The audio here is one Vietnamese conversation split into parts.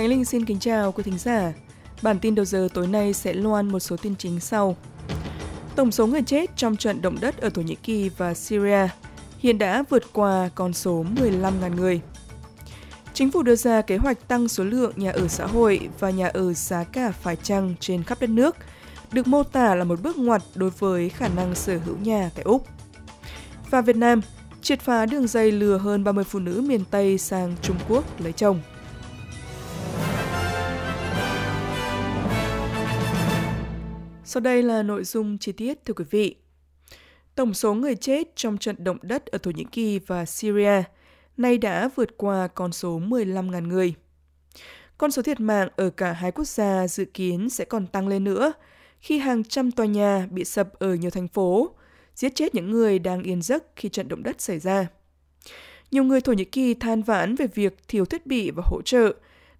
Khánh Linh xin kính chào quý thính giả. Bản tin đầu giờ tối nay sẽ loan một số tin chính sau. Tổng số người chết trong trận động đất ở Thổ Nhĩ Kỳ và Syria hiện đã vượt qua con số 15.000 người. Chính phủ đưa ra kế hoạch tăng số lượng nhà ở xã hội và nhà ở giá cả phải chăng trên khắp đất nước, được mô tả là một bước ngoặt đối với khả năng sở hữu nhà tại Úc. Và Việt Nam, triệt phá đường dây lừa hơn 30 phụ nữ miền Tây sang Trung Quốc lấy chồng. Sau đây là nội dung chi tiết thưa quý vị. Tổng số người chết trong trận động đất ở Thổ Nhĩ Kỳ và Syria nay đã vượt qua con số 15.000 người. Con số thiệt mạng ở cả hai quốc gia dự kiến sẽ còn tăng lên nữa khi hàng trăm tòa nhà bị sập ở nhiều thành phố, giết chết những người đang yên giấc khi trận động đất xảy ra. Nhiều người Thổ Nhĩ Kỳ than vãn về việc thiếu thiết bị và hỗ trợ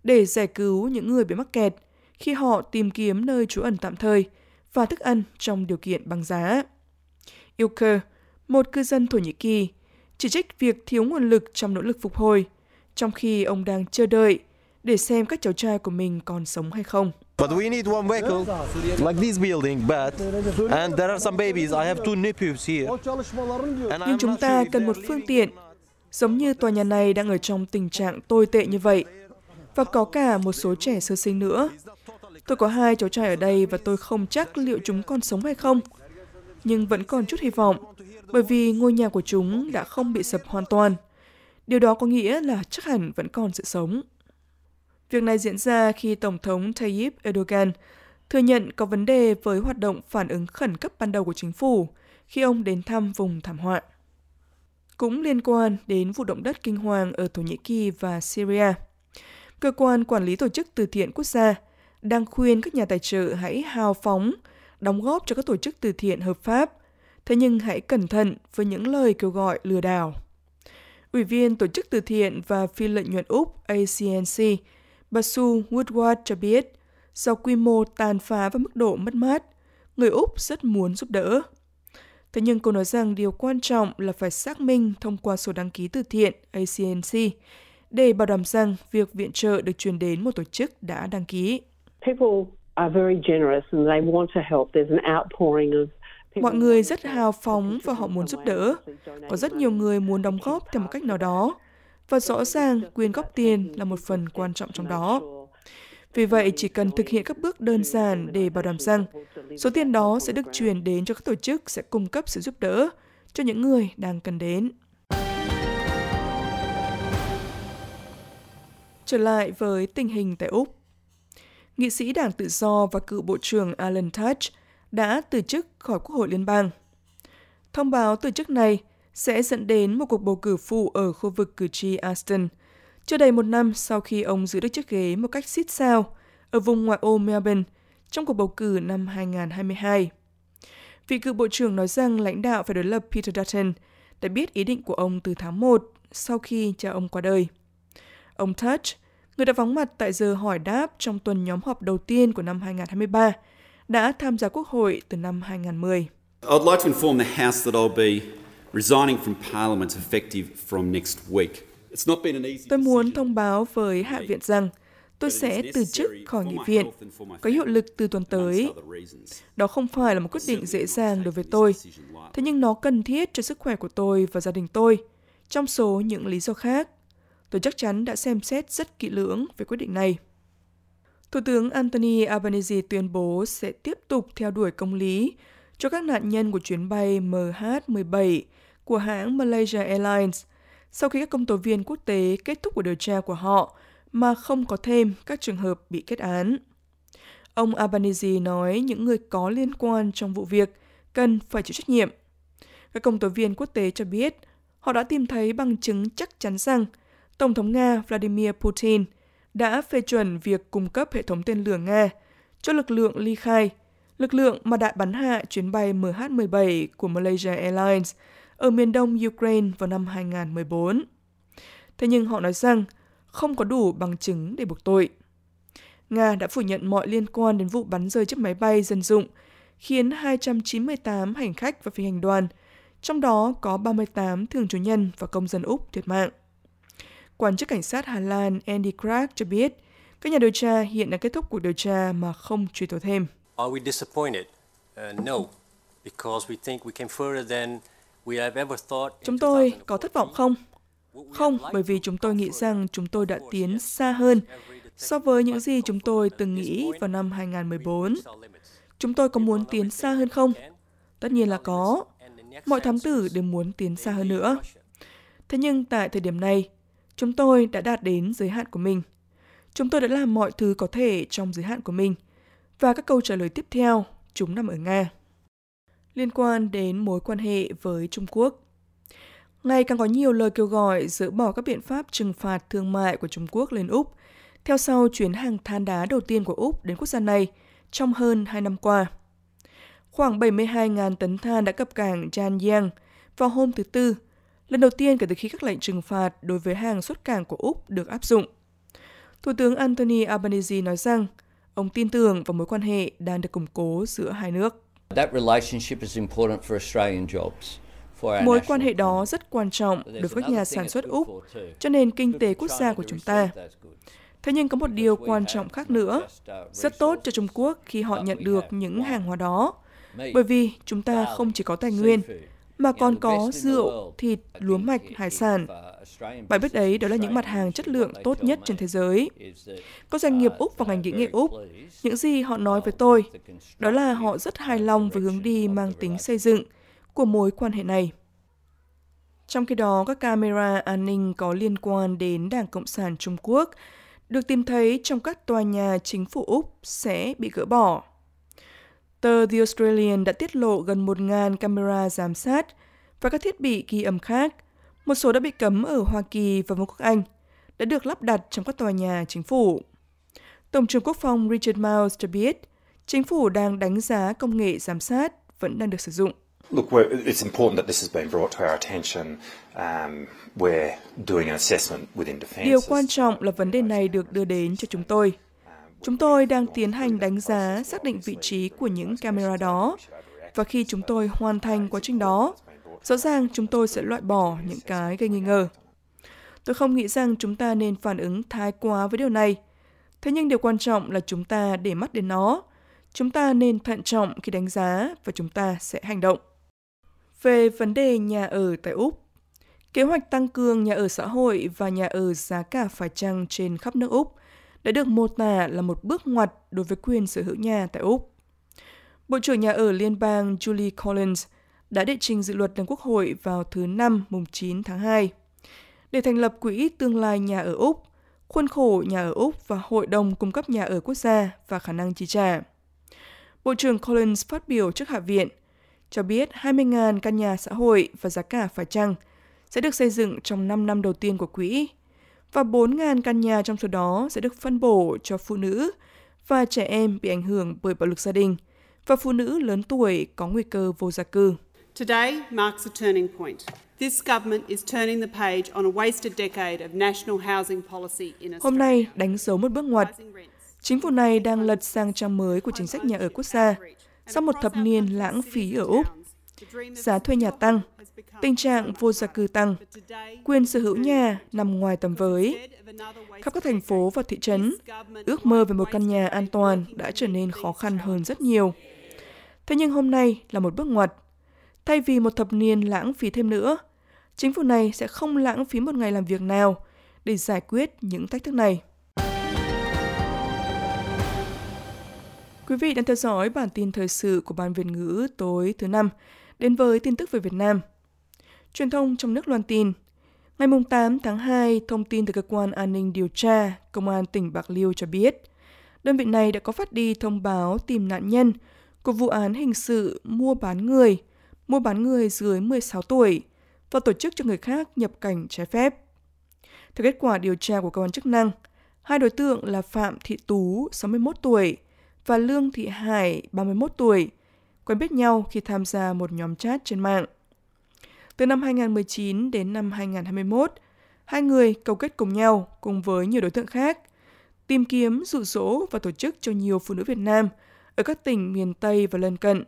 để giải cứu những người bị mắc kẹt khi họ tìm kiếm nơi trú ẩn tạm thời và thức ăn trong điều kiện băng giá. Ilker, một cư dân Thổ Nhĩ Kỳ, chỉ trích việc thiếu nguồn lực trong nỗ lực phục hồi, trong khi ông đang chờ đợi để xem các cháu trai của mình còn sống hay không. But we need one vehicle like this building, but and there are some babies. I have two nephews here. Nhưng chúng ta cần một phương tiện, giống như tòa nhà này đang ở trong tình trạng tồi tệ như vậy, và có cả một số trẻ sơ sinh nữa. Tôi có hai cháu trai ở đây và tôi không chắc liệu chúng còn sống hay không. Nhưng vẫn còn chút hy vọng, bởi vì ngôi nhà của chúng đã không bị sập hoàn toàn. Điều đó có nghĩa là chắc hẳn vẫn còn sự sống. Việc này diễn ra khi Tổng thống Tayyip Erdogan thừa nhận có vấn đề với hoạt động phản ứng khẩn cấp ban đầu của chính phủ khi ông đến thăm vùng thảm họa. Cũng liên quan đến vụ động đất kinh hoàng ở Thổ Nhĩ Kỳ và Syria, cơ quan quản lý tổ chức từ thiện quốc gia đang khuyên các nhà tài trợ hãy hào phóng đóng góp cho các tổ chức từ thiện hợp pháp, thế nhưng hãy cẩn thận với những lời kêu gọi lừa đảo. Ủy viên Tổ chức Từ thiện và Phi lợi nhuận Úc ACNC, bà Sue Woodward cho biết, do quy mô tàn phá và mức độ mất mát, người Úc rất muốn giúp đỡ. Thế nhưng cô nói rằng điều quan trọng là phải xác minh thông qua sổ đăng ký từ thiện ACNC để bảo đảm rằng việc viện trợ được truyền đến một tổ chức đã đăng ký people are very generous and they want to help. There's an outpouring of Mọi người rất hào phóng và họ muốn giúp đỡ. Có rất nhiều người muốn đóng góp theo một cách nào đó. Và rõ ràng quyên góp tiền là một phần quan trọng trong đó. Vì vậy, chỉ cần thực hiện các bước đơn giản để bảo đảm rằng số tiền đó sẽ được chuyển đến cho các tổ chức sẽ cung cấp sự giúp đỡ cho những người đang cần đến. Trở lại với tình hình tại Úc. Nghị sĩ Đảng Tự do và cựu Bộ trưởng Alan Tudge đã từ chức khỏi Quốc hội Liên bang. Thông báo từ chức này sẽ dẫn đến một cuộc bầu cử phụ ở khu vực cử tri Aston, chưa đầy một năm sau khi ông giữ được chiếc ghế một cách xít sao ở vùng ngoại ô Melbourne trong cuộc bầu cử năm 2022. Vị cựu bộ trưởng nói rằng lãnh đạo phải đối lập Peter Dutton đã biết ý định của ông từ tháng 1 sau khi cha ông qua đời. Ông Touch người đã vắng mặt tại giờ hỏi đáp trong tuần nhóm họp đầu tiên của năm 2023, đã tham gia quốc hội từ năm 2010. I'd like to inform the House that I'll be resigning from Parliament effective from next week. It's not been an easy Tôi muốn thông báo với Hạ viện rằng tôi sẽ từ chức khỏi nghị viện, có hiệu lực từ tuần tới. Đó không phải là một quyết định dễ dàng đối với tôi, thế nhưng nó cần thiết cho sức khỏe của tôi và gia đình tôi, trong số những lý do khác. Tôi chắc chắn đã xem xét rất kỹ lưỡng về quyết định này. Thủ tướng Anthony Albanese tuyên bố sẽ tiếp tục theo đuổi công lý cho các nạn nhân của chuyến bay MH17 của hãng Malaysia Airlines sau khi các công tố viên quốc tế kết thúc cuộc điều tra của họ mà không có thêm các trường hợp bị kết án. Ông Albanese nói những người có liên quan trong vụ việc cần phải chịu trách nhiệm. Các công tố viên quốc tế cho biết họ đã tìm thấy bằng chứng chắc chắn rằng Tổng thống Nga Vladimir Putin đã phê chuẩn việc cung cấp hệ thống tên lửa Nga cho lực lượng ly khai, lực lượng mà đã bắn hạ chuyến bay MH17 của Malaysia Airlines ở miền đông Ukraine vào năm 2014. Thế nhưng họ nói rằng không có đủ bằng chứng để buộc tội. Nga đã phủ nhận mọi liên quan đến vụ bắn rơi chiếc máy bay dân dụng, khiến 298 hành khách và phi hành đoàn, trong đó có 38 thường trú nhân và công dân Úc thiệt mạng. Quan chức cảnh sát Hà Lan Andy Clark cho biết, Các nhà điều tra hiện đã kết thúc cuộc điều tra mà không truy tố thêm. Are we disappointed? Uh, no, because we think we came further than we have ever thought. Chúng tôi có thất vọng không? Không, bởi vì chúng tôi nghĩ rằng chúng tôi đã tiến xa hơn so với những gì chúng tôi từng nghĩ vào năm 2014. Chúng tôi có muốn tiến xa hơn không? Tất nhiên là có. Mọi thám tử đều muốn tiến xa hơn nữa. Thế nhưng tại thời điểm này, chúng tôi đã đạt đến giới hạn của mình. Chúng tôi đã làm mọi thứ có thể trong giới hạn của mình. Và các câu trả lời tiếp theo, chúng nằm ở Nga. Liên quan đến mối quan hệ với Trung Quốc, Ngày càng có nhiều lời kêu gọi dỡ bỏ các biện pháp trừng phạt thương mại của Trung Quốc lên Úc, theo sau chuyến hàng than đá đầu tiên của Úc đến quốc gia này trong hơn 2 năm qua. Khoảng 72.000 tấn than đã cập cảng Janyang vào hôm thứ Tư, lần đầu tiên kể từ khi các lệnh trừng phạt đối với hàng xuất cảng của Úc được áp dụng. Thủ tướng Anthony Albanese nói rằng ông tin tưởng vào mối quan hệ đang được củng cố giữa hai nước. That relationship is important for Australian jobs. Mối quan hệ đó rất quan trọng đối với các nhà sản xuất Úc, cho nền kinh tế quốc gia của chúng ta. Thế nhưng có một điều quan trọng khác nữa, rất tốt cho Trung Quốc khi họ nhận được những hàng hóa đó, bởi vì chúng ta không chỉ có tài nguyên, mà còn có rượu, thịt, lúa mạch, hải sản. Bạn biết đấy, đó là những mặt hàng chất lượng tốt nhất trên thế giới. Các doanh nghiệp Úc và ngành kỹ nghệ Úc, những gì họ nói với tôi, đó là họ rất hài lòng với hướng đi mang tính xây dựng của mối quan hệ này. Trong khi đó, các camera an ninh có liên quan đến Đảng Cộng sản Trung Quốc được tìm thấy trong các tòa nhà chính phủ Úc sẽ bị gỡ bỏ. Tờ The Australian đã tiết lộ gần 1.000 camera giám sát và các thiết bị ghi âm khác, một số đã bị cấm ở Hoa Kỳ và Vương quốc Anh, đã được lắp đặt trong các tòa nhà chính phủ. Tổng trưởng Quốc phòng Richard Miles cho biết, chính phủ đang đánh giá công nghệ giám sát vẫn đang được sử dụng. Look, it's important that this has been brought to our attention. Um, we're doing an assessment within defense. Điều quan trọng là vấn đề này được đưa đến cho chúng tôi. Chúng tôi đang tiến hành đánh giá, xác định vị trí của những camera đó. Và khi chúng tôi hoàn thành quá trình đó, rõ ràng chúng tôi sẽ loại bỏ những cái gây nghi ngờ. Tôi không nghĩ rằng chúng ta nên phản ứng thái quá với điều này. Thế nhưng điều quan trọng là chúng ta để mắt đến nó. Chúng ta nên thận trọng khi đánh giá và chúng ta sẽ hành động. Về vấn đề nhà ở tại Úc, kế hoạch tăng cường nhà ở xã hội và nhà ở giá cả phải chăng trên khắp nước Úc đã được mô tả là một bước ngoặt đối với quyền sở hữu nhà tại Úc. Bộ trưởng nhà ở liên bang Julie Collins đã đệ trình dự luật lên Quốc hội vào thứ Năm mùng 9 tháng 2 để thành lập Quỹ Tương lai Nhà ở Úc, khuôn khổ nhà ở Úc và Hội đồng cung cấp nhà ở quốc gia và khả năng chi trả. Bộ trưởng Collins phát biểu trước Hạ viện cho biết 20.000 căn nhà xã hội và giá cả phải chăng sẽ được xây dựng trong 5 năm đầu tiên của quỹ và 4.000 căn nhà trong số đó sẽ được phân bổ cho phụ nữ và trẻ em bị ảnh hưởng bởi bạo lực gia đình và phụ nữ lớn tuổi có nguy cơ vô gia cư. Today marks a turning point. This government is turning the page on a wasted decade of national housing policy in Australia. Hôm nay đánh dấu một bước ngoặt. Chính phủ này đang lật sang trang mới của chính sách nhà ở quốc gia sau một thập niên lãng phí ở Úc. Giá thuê nhà tăng, tình trạng vô gia cư tăng, quyền sở hữu nhà nằm ngoài tầm với. Khắp các thành phố và thị trấn, ước mơ về một căn nhà an toàn đã trở nên khó khăn hơn rất nhiều. Thế nhưng hôm nay là một bước ngoặt. Thay vì một thập niên lãng phí thêm nữa, chính phủ này sẽ không lãng phí một ngày làm việc nào để giải quyết những thách thức này. Quý vị đang theo dõi bản tin thời sự của Ban Việt ngữ tối thứ năm đến với tin tức về Việt Nam. Truyền thông trong nước loan tin, ngày 8 tháng 2, thông tin từ cơ quan an ninh điều tra Công an tỉnh Bạc Liêu cho biết, đơn vị này đã có phát đi thông báo tìm nạn nhân của vụ án hình sự mua bán người, mua bán người dưới 16 tuổi và tổ chức cho người khác nhập cảnh trái phép. Theo kết quả điều tra của cơ quan chức năng, hai đối tượng là Phạm Thị Tú, 61 tuổi, và Lương Thị Hải, 31 tuổi, quen biết nhau khi tham gia một nhóm chat trên mạng. Từ năm 2019 đến năm 2021, hai người cầu kết cùng nhau cùng với nhiều đối tượng khác, tìm kiếm, dụ dỗ và tổ chức cho nhiều phụ nữ Việt Nam ở các tỉnh miền Tây và lân cận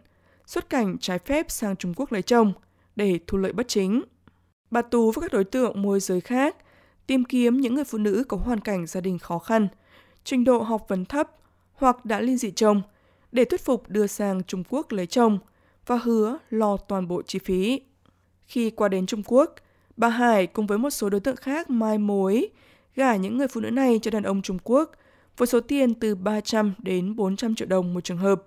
xuất cảnh trái phép sang Trung Quốc lấy chồng để thu lợi bất chính. Bà Tú và các đối tượng môi giới khác tìm kiếm những người phụ nữ có hoàn cảnh gia đình khó khăn trình độ học vấn thấp hoặc đã ly dị chồng để thuyết phục đưa sang Trung Quốc lấy chồng và hứa lo toàn bộ chi phí. Khi qua đến Trung Quốc, bà Hải cùng với một số đối tượng khác mai mối gả những người phụ nữ này cho đàn ông Trung Quốc với số tiền từ 300 đến 400 triệu đồng một trường hợp.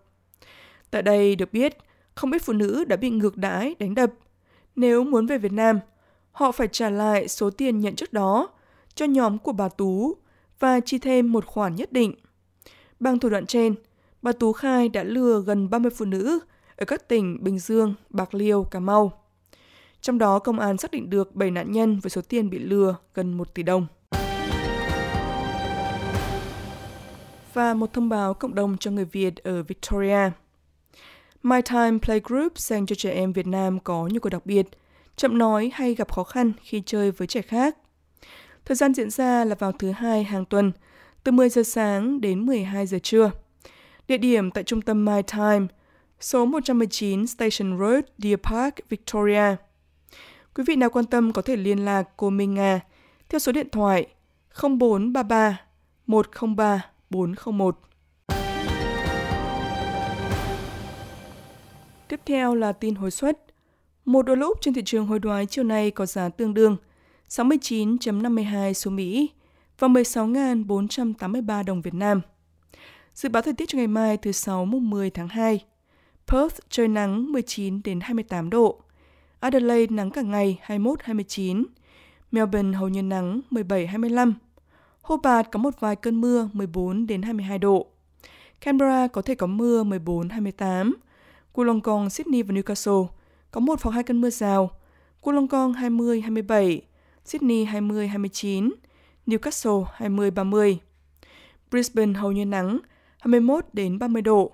Tại đây được biết, không ít phụ nữ đã bị ngược đãi, đánh đập. Nếu muốn về Việt Nam, họ phải trả lại số tiền nhận trước đó cho nhóm của bà Tú và chi thêm một khoản nhất định. Bằng thủ đoạn trên, bà Tú khai đã lừa gần 30 phụ nữ ở các tỉnh Bình Dương, Bạc Liêu, Cà Mau. Trong đó, công an xác định được 7 nạn nhân với số tiền bị lừa gần 1 tỷ đồng. Và một thông báo cộng đồng cho người Việt ở Victoria. My Time Playgroup dành cho trẻ em Việt Nam có nhu cầu đặc biệt, chậm nói hay gặp khó khăn khi chơi với trẻ khác. Thời gian diễn ra là vào thứ hai hàng tuần, từ 10 giờ sáng đến 12 giờ trưa. Địa điểm tại trung tâm My Time, số 119 Station Road, Deer Park, Victoria. Quý vị nào quan tâm có thể liên lạc cô Minh Nga theo số điện thoại 0433 103 401. Tiếp theo là tin hối suất. Một đô la Úc trên thị trường hối đoái chiều nay có giá tương đương 69.52 số Mỹ và 16.483 đồng Việt Nam. Dự báo thời tiết cho ngày mai thứ Sáu mùng 10 tháng 2. Perth trời nắng 19 đến 28 độ. Adelaide nắng cả ngày 21-29. Melbourne hầu như nắng 17-25. Hobart có một vài cơn mưa 14 đến 22 độ. Canberra có thể có mưa 14-28. Wollongong, Sydney và Newcastle có một hoặc hai cơn mưa rào. Wollongong 20-27, Sydney 20-29, Newcastle 20-30. Brisbane hầu như nắng, 21 đến 30 độ.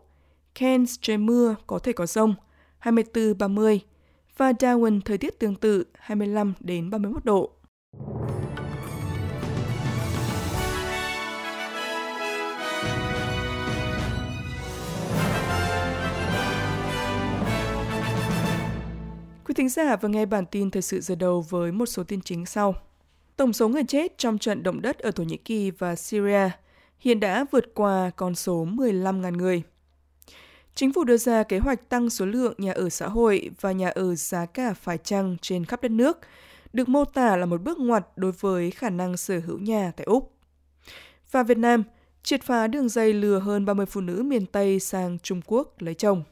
Cairns trời mưa, có thể có rông, 24-30 và Darwin thời tiết tương tự 25 đến 31 độ. Quý thính giả vừa nghe bản tin thời sự giờ đầu với một số tin chính sau. Tổng số người chết trong trận động đất ở Thổ Nhĩ Kỳ và Syria hiện đã vượt qua con số 15.000 người. Chính phủ đưa ra kế hoạch tăng số lượng nhà ở xã hội và nhà ở giá cả phải chăng trên khắp đất nước, được mô tả là một bước ngoặt đối với khả năng sở hữu nhà tại Úc. Và Việt Nam triệt phá đường dây lừa hơn 30 phụ nữ miền Tây sang Trung Quốc lấy chồng.